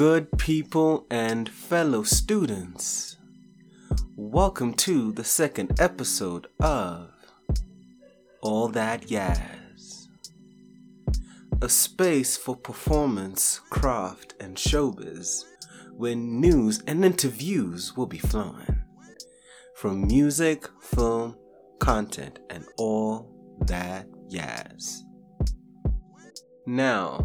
good people and fellow students. Welcome to the second episode of All That Yaz, a space for performance, craft, and showbiz where news and interviews will be flowing from music, film, content, and all that yaz. Now,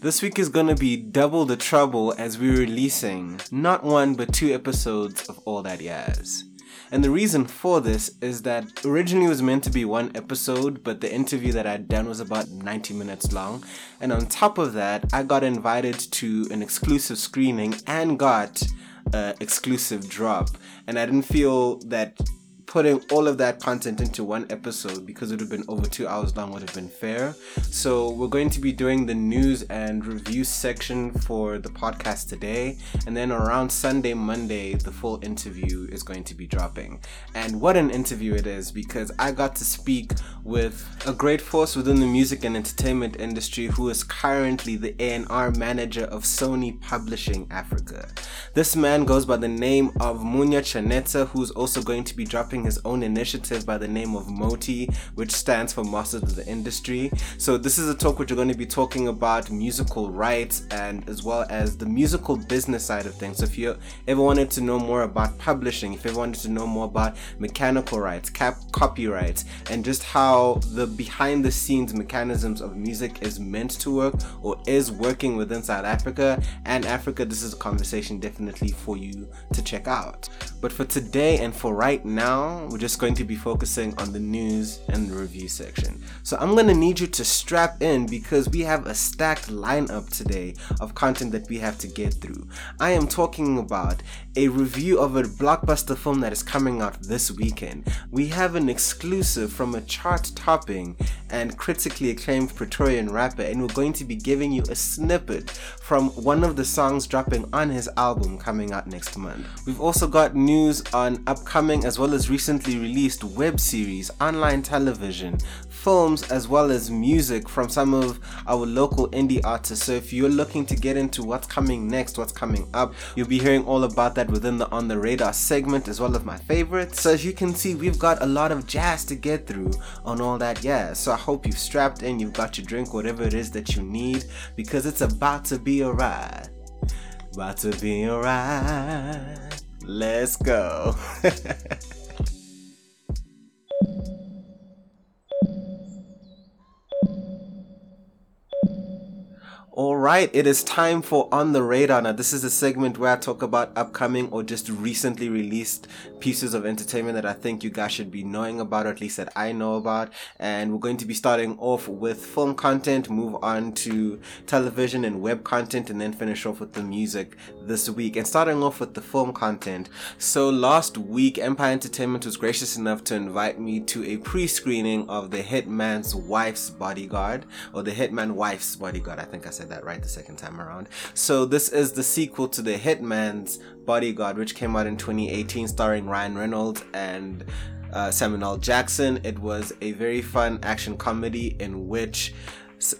this week is gonna be double the trouble as we're releasing not one but two episodes of All That Yaz. And the reason for this is that originally it was meant to be one episode, but the interview that I'd done was about 90 minutes long. And on top of that, I got invited to an exclusive screening and got an exclusive drop. And I didn't feel that putting all of that content into one episode because it would have been over two hours long would have been fair. So we're going to be doing the news and review section for the podcast today, and then around Sunday, Monday, the full interview is going to be dropping. And what an interview it is because I got to speak with a great force within the music and entertainment industry who is currently the A&R manager of Sony Publishing Africa. This man goes by the name of Munya Chanetsa, who's also going to be dropping his own initiative by the name of MOTI, which stands for Masters of the Industry. So this is a talk which we're going to be talking about musical rights and as well as the musical business side of things. So if you ever wanted to know more about publishing, if you ever wanted to know more about mechanical rights, cap copyrights, and just how the behind the scenes mechanisms of music is meant to work or is working within South Africa and Africa, this is a conversation definitely for you to check out. But for today and for right now, we're just going to be focusing on the news and the review section. So I'm going to need you to strap in because we have a stacked lineup today of content that we have to get through. I am talking about a review of a blockbuster film that is coming out this weekend. We have an exclusive from a chart topping and critically acclaimed Pretorian rapper, and we're going to be giving you a snippet from one of the songs dropping on his album coming out next month. We've also got news on upcoming as well as recently released web series, online television, films, as well as music from some of our local indie artists. So if you're looking to get into what's coming next, what's coming up, you'll be hearing all about that within the On the Radar segment, as well as my favorites. So as you can see, we've got a lot of jazz to get through on all that, yeah. So I hope you've strapped in, you've got your drink, whatever it is that you need, because it's about to be a ride. About to be a ride. Let's go. All right, it is time for On the Radar. Now, this is a segment where I talk about upcoming or just recently released pieces of entertainment that I think you guys should be knowing about, or at least that I know about. And we're going to be starting off with film content, move on to television and web content, and then finish off with the music this week. And starting off with the film content. So, last week, Empire Entertainment was gracious enough to invite me to a pre screening of The Hitman's Wife's Bodyguard, or The Hitman Wife's Bodyguard, I think I said said that right the second time around. So this is the sequel to The Hitman's Bodyguard, which came out in 2018, starring Ryan Reynolds and uh, Samuel L. Jackson. It was a very fun action comedy in which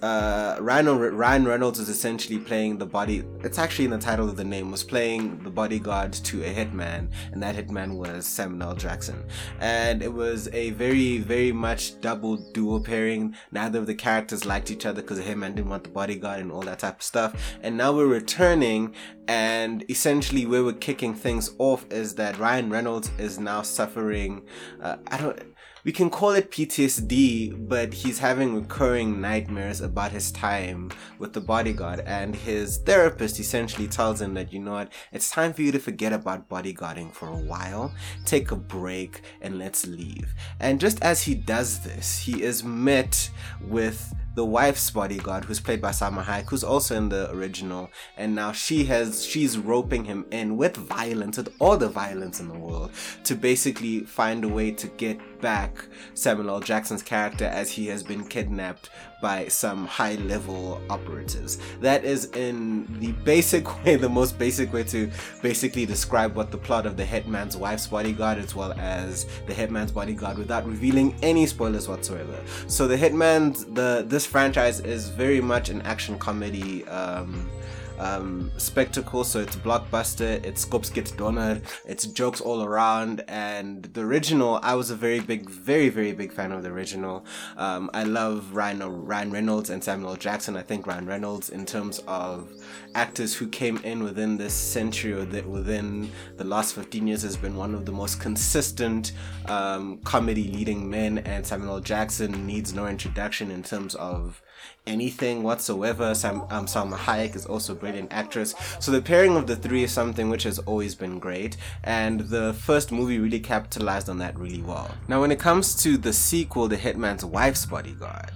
uh, Ryan, Ryan Reynolds is essentially playing the body. It's actually in the title of the name. Was playing the bodyguard to a hitman, and that hitman was Samuel L. Jackson. And it was a very, very much double dual pairing. Neither of the characters liked each other because the hitman didn't want the bodyguard and all that type of stuff. And now we're returning, and essentially where we're kicking things off is that Ryan Reynolds is now suffering. Uh, I don't we can call it PTSD, but he's having recurring nightmares about his time with the bodyguard, and his therapist essentially tells him that you know what, it's time for you to forget about bodyguarding for a while, take a break, and let's leave. And just as he does this, he is met with the wife's bodyguard, who's played by Salma Hayek, who's also in the original, and now she has she's roping him in with violence, with all the violence in the world, to basically find a way to get back Samuel L. Jackson's character as he has been kidnapped by some high level operatives. That is in the basic way, the most basic way to basically describe what the plot of the Hitman's Wife's Bodyguard as well as the Hitman's Bodyguard without revealing any spoilers whatsoever. So the Hitman's the this franchise is very much an action comedy um, um, spectacle. So it's blockbuster, it's Skopskit Donner, it's jokes all around. And the original, I was a very big, very, very big fan of the original. Um, I love Ryan, Ryan Reynolds and Samuel Jackson. I think Ryan Reynolds, in terms of actors who came in within this century or the, within the last 15 years, has been one of the most consistent um, comedy leading men. And Samuel Jackson needs no introduction in terms of anything whatsoever. Sam, um, Salma Hayek is also a brilliant actress. So the pairing of the three is something which has always been great, and the first movie really capitalized on that really well. Now, when it comes to the sequel, The Hitman's Wife's Bodyguard,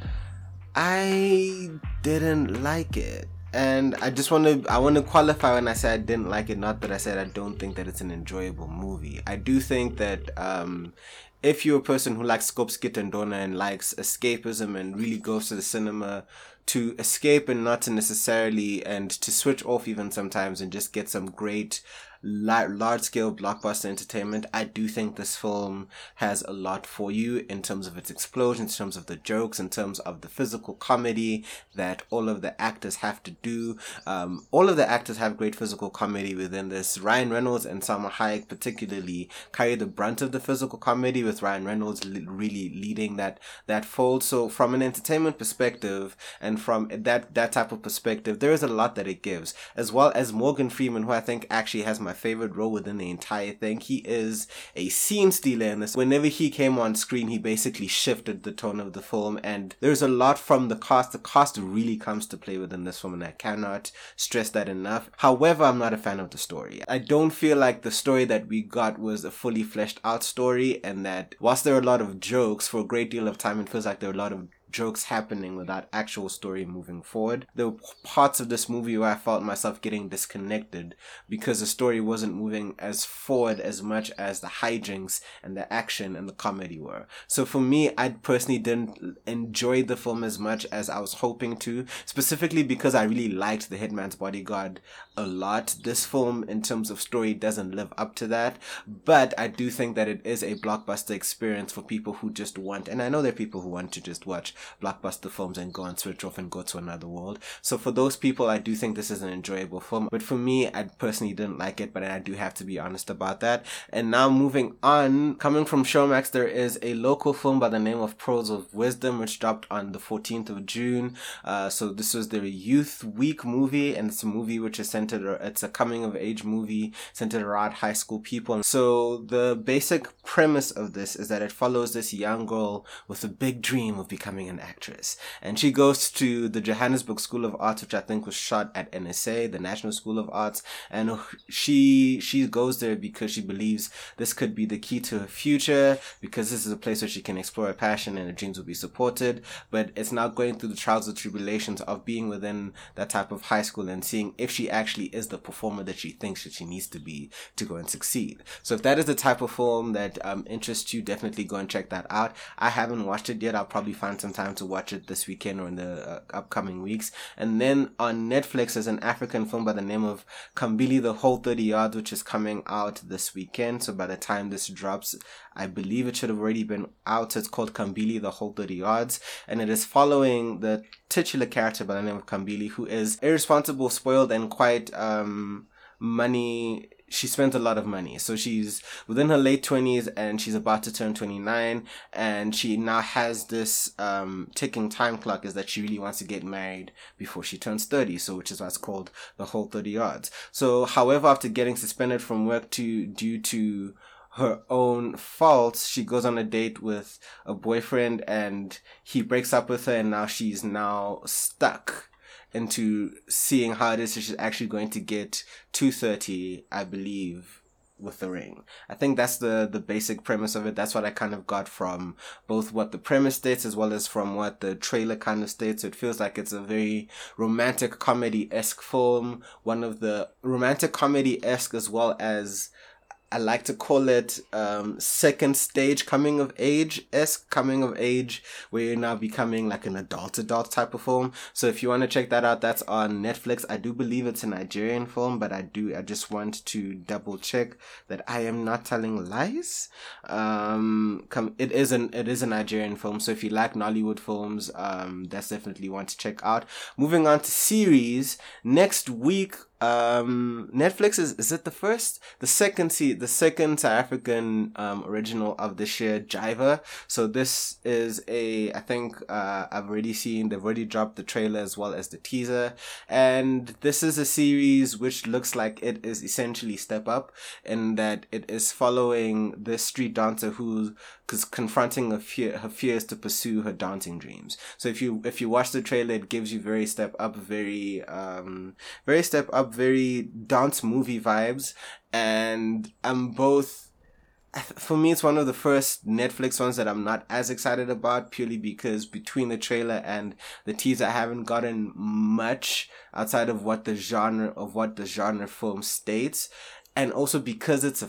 I didn't like it. And I just want to I want to qualify when I say I didn't like it. Not that I said I don't think that it's an enjoyable movie. I do think that um, if you're a person who likes Skopskit and Dona and likes escapism and really goes to the cinema to escape and not to necessarily and to switch off even sometimes and just get some great large scale blockbuster entertainment, I do think this film has a lot for you in terms of its explosions, in terms of the jokes, in terms of the physical comedy that all of the actors have to do. Um, all of the actors have great physical comedy within this. Ryan Reynolds and Salma Hayek particularly carry the brunt of the physical comedy with Ryan Reynolds really leading that that fold. So from an entertainment perspective and from that that type of perspective, there is a lot that it gives, as well as Morgan Freeman, who I think actually has my favorite role within the entire thing. He is a scene stealer in this. Whenever he came on screen, he basically shifted the tone of the film, and there's a lot from the cast. The cast really comes to play within this film, and I cannot stress that enough. However, I'm not a fan of the story. I don't feel like the story that we got was a fully fleshed out story, and that whilst there are a lot of jokes for a great deal of time, it feels like there are a lot of jokes happening without actual story moving forward. There were parts of this movie where I felt myself getting disconnected because the story wasn't moving as forward as much as the hijinks and the action and the comedy were. So for me, I personally didn't enjoy the film as much as I was hoping to, specifically because I really liked The Hitman's Bodyguard a lot. This film, in terms of story, doesn't live up to that, but I do think that it is a blockbuster experience for people who just want, and I know there are people who want to just watch blockbuster films and go and switch off and go to another world. So for those people, I do think this is an enjoyable film. But for me, I personally didn't like it, but I do have to be honest about that. And now moving on, coming from Showmax, there is a local film by the name of Pearls of Wisdom, which dropped on the 14th of June. Uh, so this was their Youth Week movie, and it's a movie which is centered, it's a coming of age movie centered around high school people. So the basic premise of this is that it follows this young girl with a big dream of becoming an actress. And she goes to the Johannesburg School of Arts, which I think was shot at NSA, the National School of Arts. And she, she goes there because she believes this could be the key to her future, because this is a place where she can explore her passion and her dreams will be supported. But it's now going through the trials and tribulations of being within that type of high school and seeing if she actually is the performer that she thinks that she needs to be to go and succeed. So if that is the type of film that um, interests you, definitely go and check that out. I haven't watched it yet. I'll probably find some time to watch it this weekend or in the uh, upcoming weeks. And then on Netflix, there's an African film by the name of Kambili the Whole 30 Yards, which is coming out this weekend. So by the time this drops, I believe it should have already been out. It's called Kambili the Whole 30 Yards. And it is following the titular character by the name of Kambili, who is irresponsible, spoiled, and quite, um, money she spent a lot of money. So she's within her late 20s and she's about to turn 29 and she now has this um, ticking time clock is that she really wants to get married before she turns 30. So which is why it's called the whole 30 yards. So however, after getting suspended from work to due to her own faults, she goes on a date with a boyfriend and he breaks up with her and now she's now stuck into seeing how it is she's actually going to get 230, I believe, with the ring. I think that's the the basic premise of it. That's what I kind of got from both what the premise states as well as from what the trailer kind of states. It feels like it's a very romantic comedy esque film, one of the romantic comedy esque as well as I like to call it um, second stage coming of age s coming of age where you're now becoming like an adult adult type of film. So if you want to check that out, that's on Netflix. I do believe it's a Nigerian film, but I do I just want to double check that I am not telling lies. Um, come it is an it is a Nigerian film. So if you like Nollywood films, um, that's definitely one to check out. Moving on to series next week um netflix is is it the first? The second see the second south african um original of this year jiva so this is a i think uh i've already seen they've already dropped the trailer as well as the teaser. And this is a series which looks like it is essentially step up in that it is following this street dancer who because confronting her fear her fears to pursue her dancing dreams. So if you if you watch the trailer it gives you very step up very um very step up very dance movie vibes. And i'm both for me, it's one of the first Netflix ones that I'm not as excited about purely because between the trailer and the teaser, I haven't gotten much outside of what the genre of what the genre film states, and also because it's a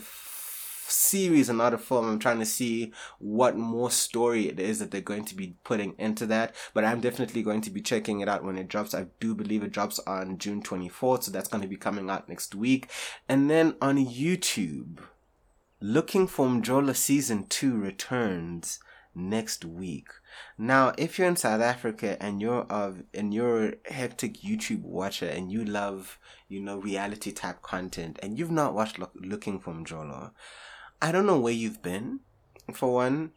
series and not a film. I'm trying to see what more story it is that they're going to be putting into that. But I'm definitely going to be checking it out when it drops. I do believe it drops on June 24th, so that's going to be coming out next week. And then on YouTube, Looking for Mjolo season 2 returns next week. Now, if you're in South Africa and you're of and you're a hectic YouTube watcher and you love, you know, reality type content and you've not watched Look, Looking for Mjolo, I don't know where you've been, for one,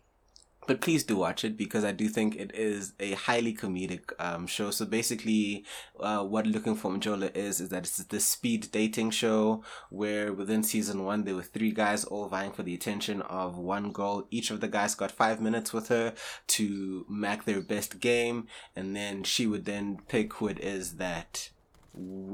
but please do watch it because I do think it is a highly comedic um, show. So basically, uh, what Looking for Mjolo is is that it's this speed dating show where within season one there were three guys all vying for the attention of one girl. Each of the guys got five minutes with her to make their best game, and then she would then pick who it is that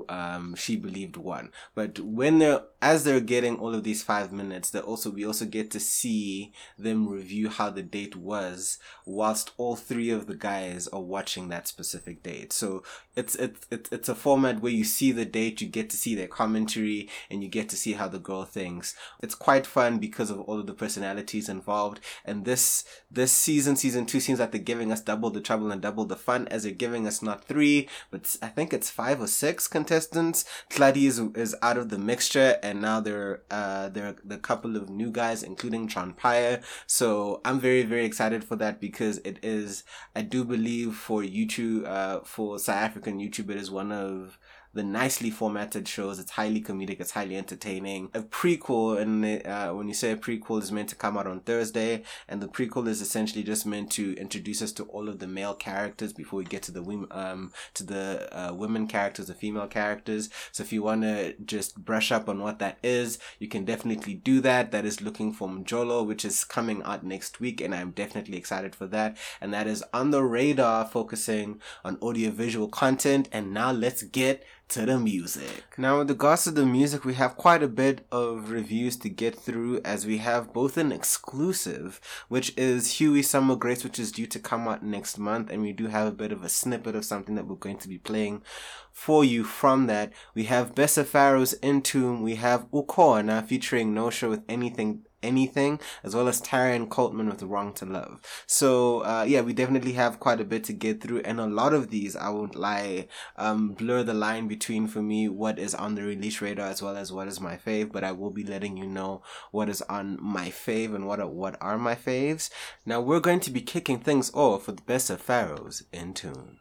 um, she believed won. But when they're as they're getting all of these five minutes, they also we also get to see them review how the date was, whilst all three of the guys are watching that specific date. So it's it's it's it's a format where you see the date, you get to see their commentary, and you get to see how the girl thinks. It's quite fun because of all of the personalities involved. And this this season, season two, seems like they're giving us double the trouble and double the fun, as they're giving us not three, but I think it's five or six contestants. Clady is is out of the mixture, and now there uh there are a couple of new guys, including Tron Pyre. So I'm very very excited for that because it is I do believe for YouTube uh for South African YouTube, it is one of the nicely formatted shows. It's highly comedic. It's highly entertaining. A prequel, and uh, when you say a prequel, is meant to come out on Thursday, and the prequel is essentially just meant to introduce us to all of the male characters before we get to the women, um, to the uh, women characters, the female characters. So if you want to just brush up on what that is, you can definitely do that. That is looking for Mjolo, which is coming out next week, and I'm definitely excited for that. And that is on the radar, focusing on audiovisual content. And now let's get to the music. Now, with regards to the music, we have quite a bit of reviews to get through as we have both an exclusive, which is Huey Summer Grace, which is due to come out next month, and we do have a bit of a snippet of something that we're going to be playing for you from that. We have Bessa Pharaoh's Entomb, we have Ukhona featuring No Show with Anything anything, as well as Taryn Coltman with Wrong to Love. So uh, yeah, we definitely have quite a bit to get through, and a lot of these, I won't lie, um, blur the line between for me what is on the release radar as well as what is my fave. But I will be letting you know what is on my fave and what are, what are my faves. Now we're going to be kicking things off with Bessa Pharaoh's Entomb.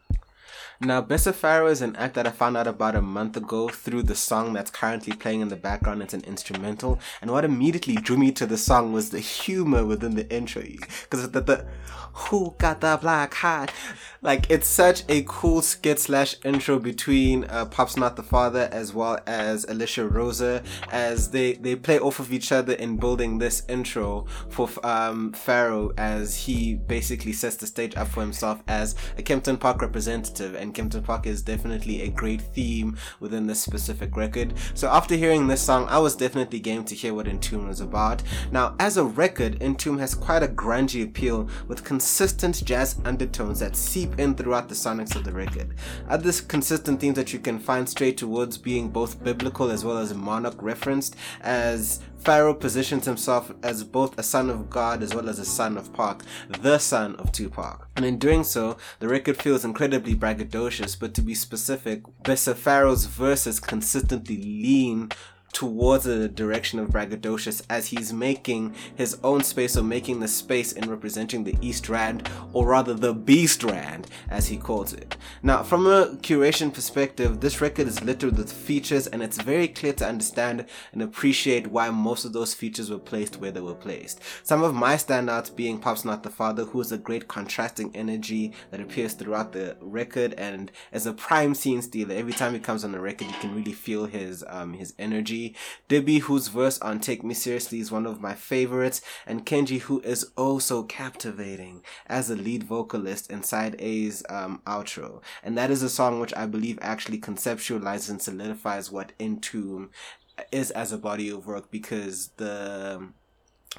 Now, Bessa Pharaoh is an act that I found out about a month ago through the song that's currently playing in the background. It's an instrumental. And what immediately drew me to the song was the humor within the intro. Because the, the, who got the black hat? Like, it's such a cool skit slash intro between uh, Pops Not the Father as well as Alicia Rosa as they, they play off of each other in building this intro for um, Pharaoh as he basically sets the stage up for himself as a Kempton Park representative. And and Kempton Park is definitely a great theme within this specific record. So after hearing this song, I was definitely game to hear what Entomb was about. Now, as a record, Entomb has quite a grungy appeal with consistent jazz undertones that seep in throughout the sonics of the record. Other consistent themes that you can find straight towards being both biblical as well as monarch referenced as Pharaoh positions himself as both a son of God as well as a son of Park, the son of Tupac. And in doing so, the record feels incredibly braggadocious, but to be specific, Bessa Pharaoh's verses consistently lean towards the direction of braggadocious as he's making his own space or making the space in representing the East Rand, or rather the Beast Rand, as he calls it. Now, from a curation perspective, this record is littered with features and it's very clear to understand and appreciate why most of those features were placed where they were placed. Some of my standouts being Pop's Not the Father, who is a great contrasting energy that appears throughout the record and as a prime scene stealer. Every time he comes on the record, you can really feel his um his energy Debbie, whose verse on Take Me Seriously is one of my favorites, and Kenji, who is oh so captivating as a lead vocalist in Side A's um, outro. And that is a song which I believe actually conceptualizes and solidifies what Entomb is as a body of work because the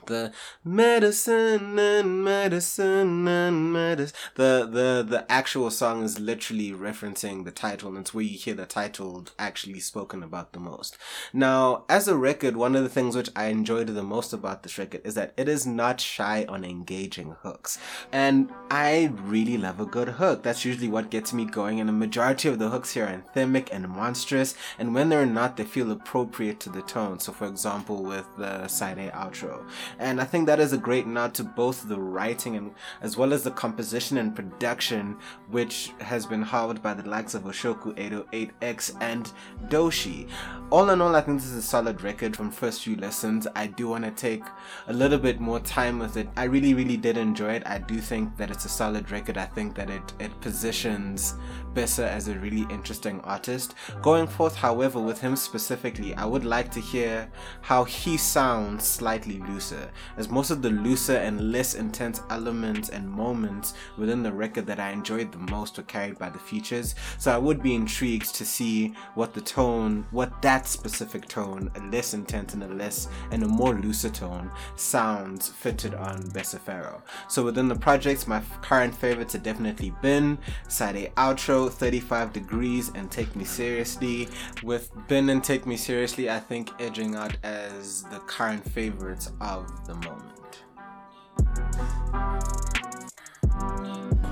the medicine and medicine and medicine. The the the actual song is literally referencing the title, and it's where you hear the title actually spoken about the most. Now, as a record, one of the things which I enjoyed the most about this record is that it is not shy on engaging hooks, and I really love a good hook. That's usually what gets me going, and the majority of the hooks here are anthemic and monstrous, and when they're not, they feel appropriate to the tone. So, for example, with the side A outro. And I think that is a great nod to both the writing and as well as the composition and production, which has been held by the likes of Oshoku 808X and Doshi. All in all, I think this is a solid record from first few lessons. I do want to take a little bit more time with it. I really, really did enjoy it. I do think that it's a solid record. I think that it, it positions Bessa as a really interesting artist. Going forth, however, with him specifically, I would like to hear how he sounds slightly looser, as most of the looser and less intense elements and moments within the record that I enjoyed the most were carried by the features. So I would be intrigued to see what the tone, what that specific tone, a less intense and a less and a more looser tone, sounds fitted on Bessa Pharaoh. So within the projects, my current favorites are definitely been Side Outro, 35 Degrees, and Take Me Seriously. With Ben and Take Me Seriously, I think edging out as the current favorites of the moment.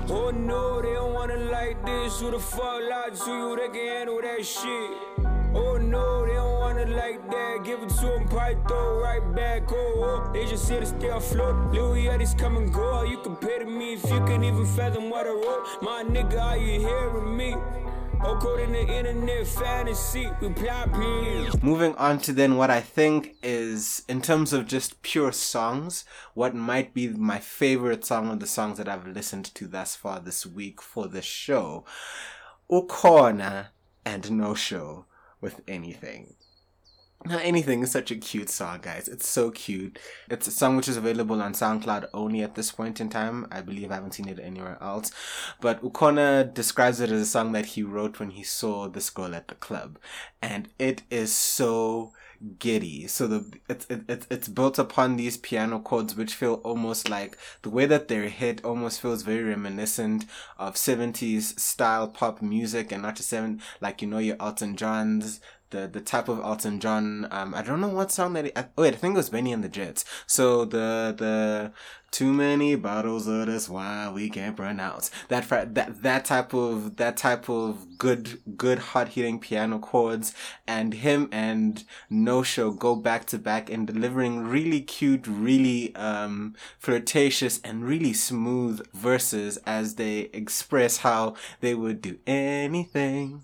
Oh no, they don't wanna like this. Who the fuck lied to you? They can handle that shit. Oh no, they don't wanna like that. Give it to them, probably throw right back. Oh, oh. they just here to stay afloat. Louis Yachty's come and go. You compare to me if you can even fathom what I wrote. My nigga, are you hearing me? Moving on to then what I think is, in terms of just pure songs, what might be my favorite song of the songs that I've listened to thus far this week for the show. Ukhona and No Show with anything. Now, anything is such a cute song, guys. It's so cute. It's a song which is available on SoundCloud only at this point in time. I believe I haven't seen it anywhere else. But Ukhona describes it as a song that he wrote when he saw this girl at the club. And it is so giddy. So the it's it, it's built upon these piano chords which feel almost like the way that they're hit almost feels very reminiscent of 70s style pop music and not just seven like you know your Elton John's the the type of Elton John. Um, I don't know what song that. He, I, wait, I think it was Bennie and the Jets. So the the too many bottles of this wine we can't pronounce that that that type of that type of good good hot hitting piano chords and him and No Show go back to back in delivering really cute, really um flirtatious and really smooth verses as they express how they would do anything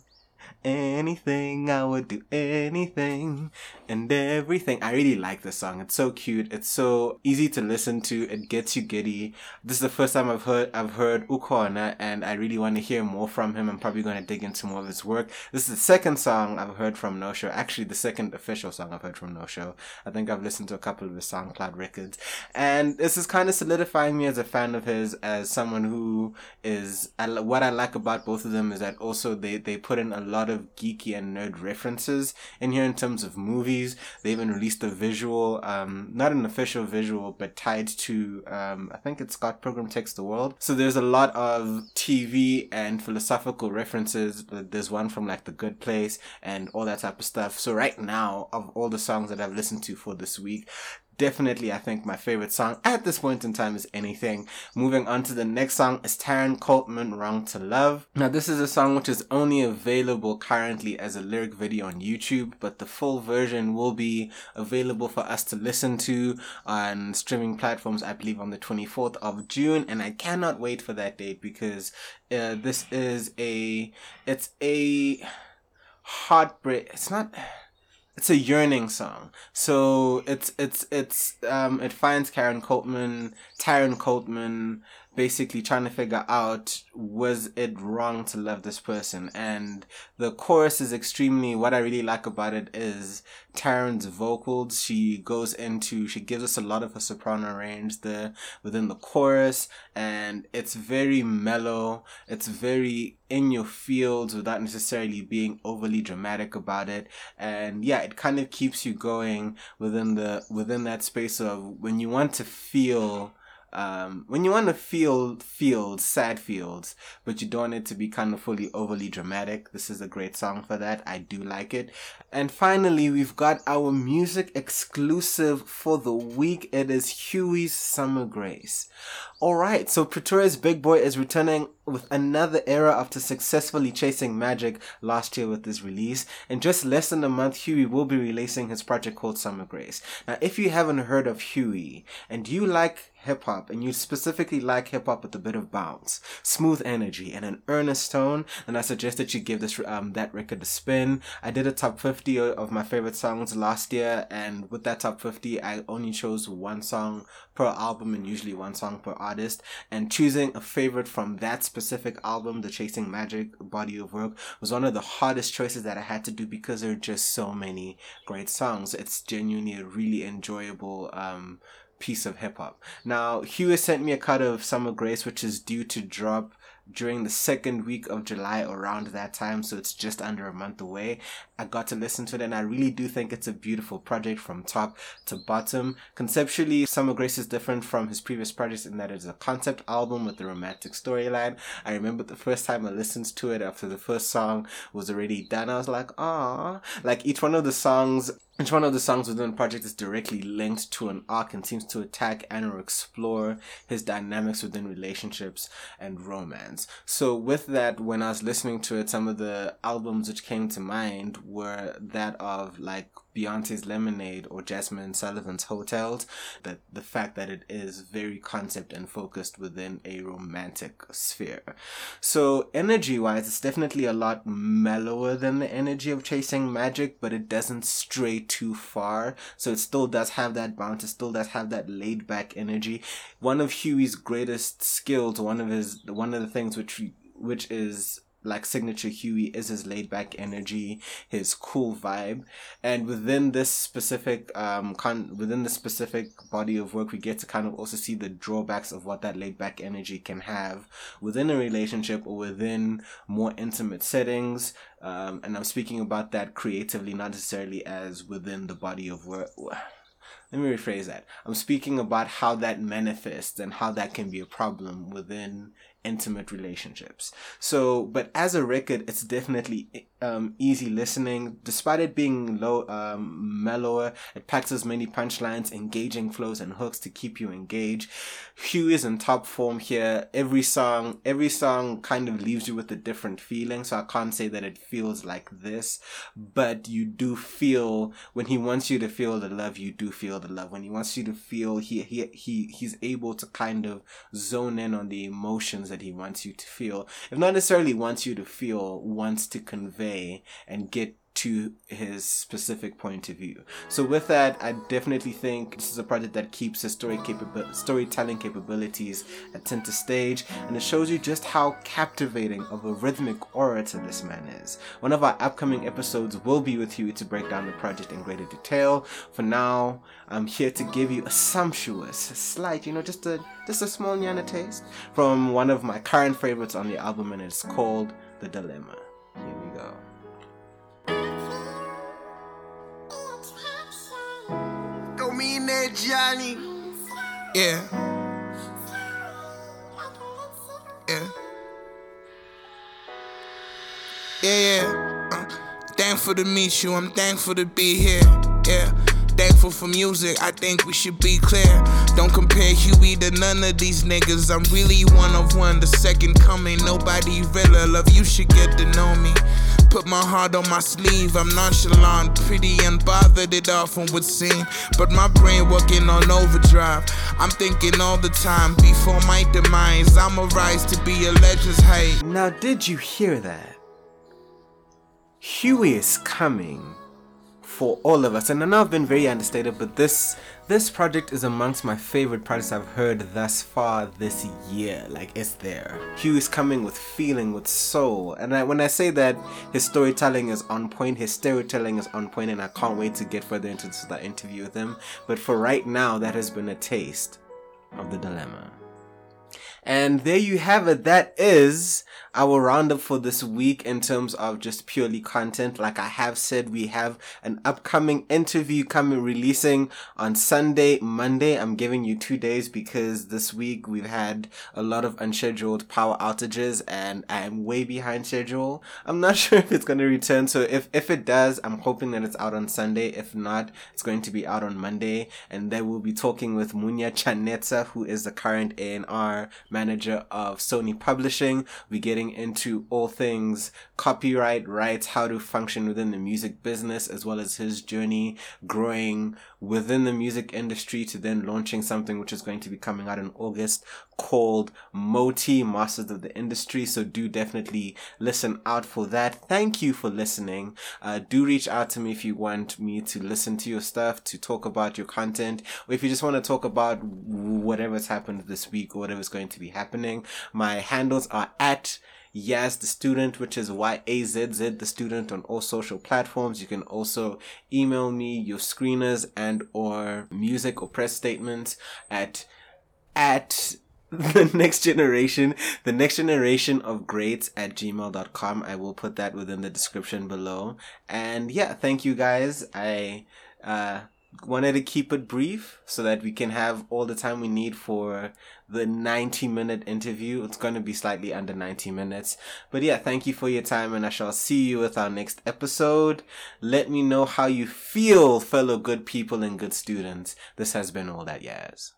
anything, I would do anything and everything. I really like this song. It's so cute. It's so easy to listen to. It gets you giddy. This is the first time I've heard I've heard Ukhona and I really want to hear more from him. I'm probably going to dig into more of his work. This is the second song I've heard from No Show. Actually, the second official song I've heard from No Show. I think I've listened to a couple of his SoundCloud records, and this is kind of solidifying me as a fan of his, as someone who is. What I like about both of them is that also they they put in a lot of geeky and nerd references in here in terms of movies. They even released a visual, um, not an official visual, but tied to um, I think it's Scott Pilgrim Takes the World. So there's a lot of TV and philosophical references. There's one from like The Good Place and all that type of stuff. So right now, of all the songs that I've listened to for this week, definitely I think my favorite song at this point in time is Anything. Moving on to the next song is Taryn Coltman Wrong to Love. Now this is a song which is only available currently as a lyric video on YouTube, but the full version will be available for us to listen to on streaming platforms I believe on the 24th of June and I cannot wait for that date because uh, this is a it's a heartbreak it's not it's a yearning song. So it's it's it's um it finds Karen Coltman, Taryn Coltman basically trying to figure out was it wrong to love this person? And the chorus is extremely what i really like about it is taryn's vocals. She goes into she gives us a lot of her soprano range there within the chorus and it's very mellow. It's very in your fields without necessarily being overly dramatic about it. And yeah it kind of keeps you going within the within that space of when you want to feel um, when you want to feel fields, sad fields, but you don't want it to be kind of fully overly dramatic, this is a great song for that. I do like it. And finally, we've got our music exclusive for the week. It is Huey's Summer Grace. Alright, so Pretoria's Big Boy is returning with another era after successfully chasing magic last year with this release. In just less than a month, Huey will be releasing his project called Summer Grace. Now, if you haven't heard of Huey and you like hip hop and you specifically like hip hop with a bit of bounce, smooth energy, and an earnest tone, then I suggest that you give this um that record a spin. I did a top 50 of my favorite songs last year, and with that top 50, I only chose one song per album and usually one song per artist. And choosing a favorite from that specific album, the Chasing Magic body of work, was one of the hardest choices that I had to do because there are just so many great songs. It's genuinely a really enjoyable um piece of hip hop. Now, Huey sent me a cut of Summer Grace, which is due to drop during the second week of July around that time, so it's just under a month away. I got to listen to it and I really do think it's a beautiful project from top to bottom. Conceptually, Summer Grace is different from his previous projects in that it's a concept album with a romantic storyline. I remember the first time I listened to it after the first song was already done, I was like, ah, like each one of the songs each one of the songs within the project is directly linked to an arc and seems to attack and or explore his dynamics within relationships and romance. So with that, when I was listening to it, some of the albums which came to mind were that of like Beyonce's Lemonade or Jazmine Sullivan's Heaux Tales, that the fact that it is very concept and focused within a romantic sphere. So energy wise, it's definitely a lot mellower than the energy of Chasing Magic, but it doesn't stray too far. So it still does have that bounce, it still does have that laid back energy. One of Huey's greatest skills, one of his one of the things which which is like signature Huey is his laid back energy, his cool vibe, and within this specific um con within the specific body of work, we get to kind of also see the drawbacks of what that laid back energy can have within a relationship or within more intimate settings. Um, and I'm speaking about that creatively, not necessarily as within the body of work let me rephrase that. I'm speaking about how that manifests and how that can be a problem within intimate relationships. So, but as a record, it's definitely um, easy listening. Despite it being low, um, mellower, it packs as many punchlines, engaging flows, and hooks to keep you engaged. Huey is in top form here. Every song, every song kind of leaves you with a different feeling. So I can't say that it feels like this, but you do feel when he wants you to feel the love, you do feel the love, when he wants you to feel he he he he's able to kind of zone in on the emotions that he wants you to feel. If not necessarily wants you to feel, wants to convey and get to his specific point of view. So with that, I definitely think this is a project that keeps his story storytelling capabilities at center stage, and it shows you just how captivating of a rhythmic orator this man is. One of our upcoming episodes will be with you to break down the project in greater detail. For now, I'm here to give you a sumptuous, a slight, you know, just a just a small nyana taste from one of my current favorites on the album, and it's called The Dilemma. Johnny? Yeah. Yeah. Yeah, yeah. Uh, thankful to meet you. I'm thankful to be here. Yeah. Thankful for music, I think we should be clear. Don't compare Huey to none of these niggas. I'm really one of one, the second coming. Nobody realer. Love, you should get to know me. Put my heart on my sleeve, I'm nonchalant, pretty unbothered, it often would seem. But my brain working on overdrive. I'm thinking all the time, before my demise, I'ma rise to be a legend's height. Now, did you hear that? Huey is coming for all of us. And I know I've been very understated, but this this project is amongst my favorite projects I've heard thus far this year. Like it's there. Hugh is coming with feeling, with soul. And I, when I say that his storytelling is on point, his storytelling is on point, and I can't wait to get further into that interview with him. But for right now, that has been a taste of the dilemma. And there you have it. That is our roundup for this week in terms of just purely content. Like I have said, we have an upcoming interview coming releasing on Sunday, Monday. I'm giving you two days because this week we've had a lot of unscheduled power outages and I'm way behind schedule. I'm not sure if it's going to return. So if, if it does, I'm hoping that it's out on Sunday. If not, it's going to be out on Monday. And then we'll be talking with Munya Chanetsa, who is the current A&R manager of Sony Publishing. We're getting getting into all things copyright rights, how to function within the music business, as well as his journey growing within the music industry to then launching something which is going to be coming out in August called Moti Masters of the Industry. So do definitely listen out for that. Thank you for listening. Uh, do reach out to me if you want me to listen to your stuff, to talk about your content, or if you just want to talk about whatever's happened this week or whatever's going to be happening. My handles are at Yaz the student, which is Y A Z Z the student on all social platforms. You can also email me your screeners and or music or press statements at at the next generation the next generation of greats at gmail.com i will put that within the description below. And yeah thank you guys. I uh wanted to keep it brief so that we can have all the time we need for the 90 minute interview. It's going to be slightly under 90 minutes. But yeah, thank you for your time and I shall see you with our next episode. Let me know how you feel, fellow good people and good students. This has been all that Yaz.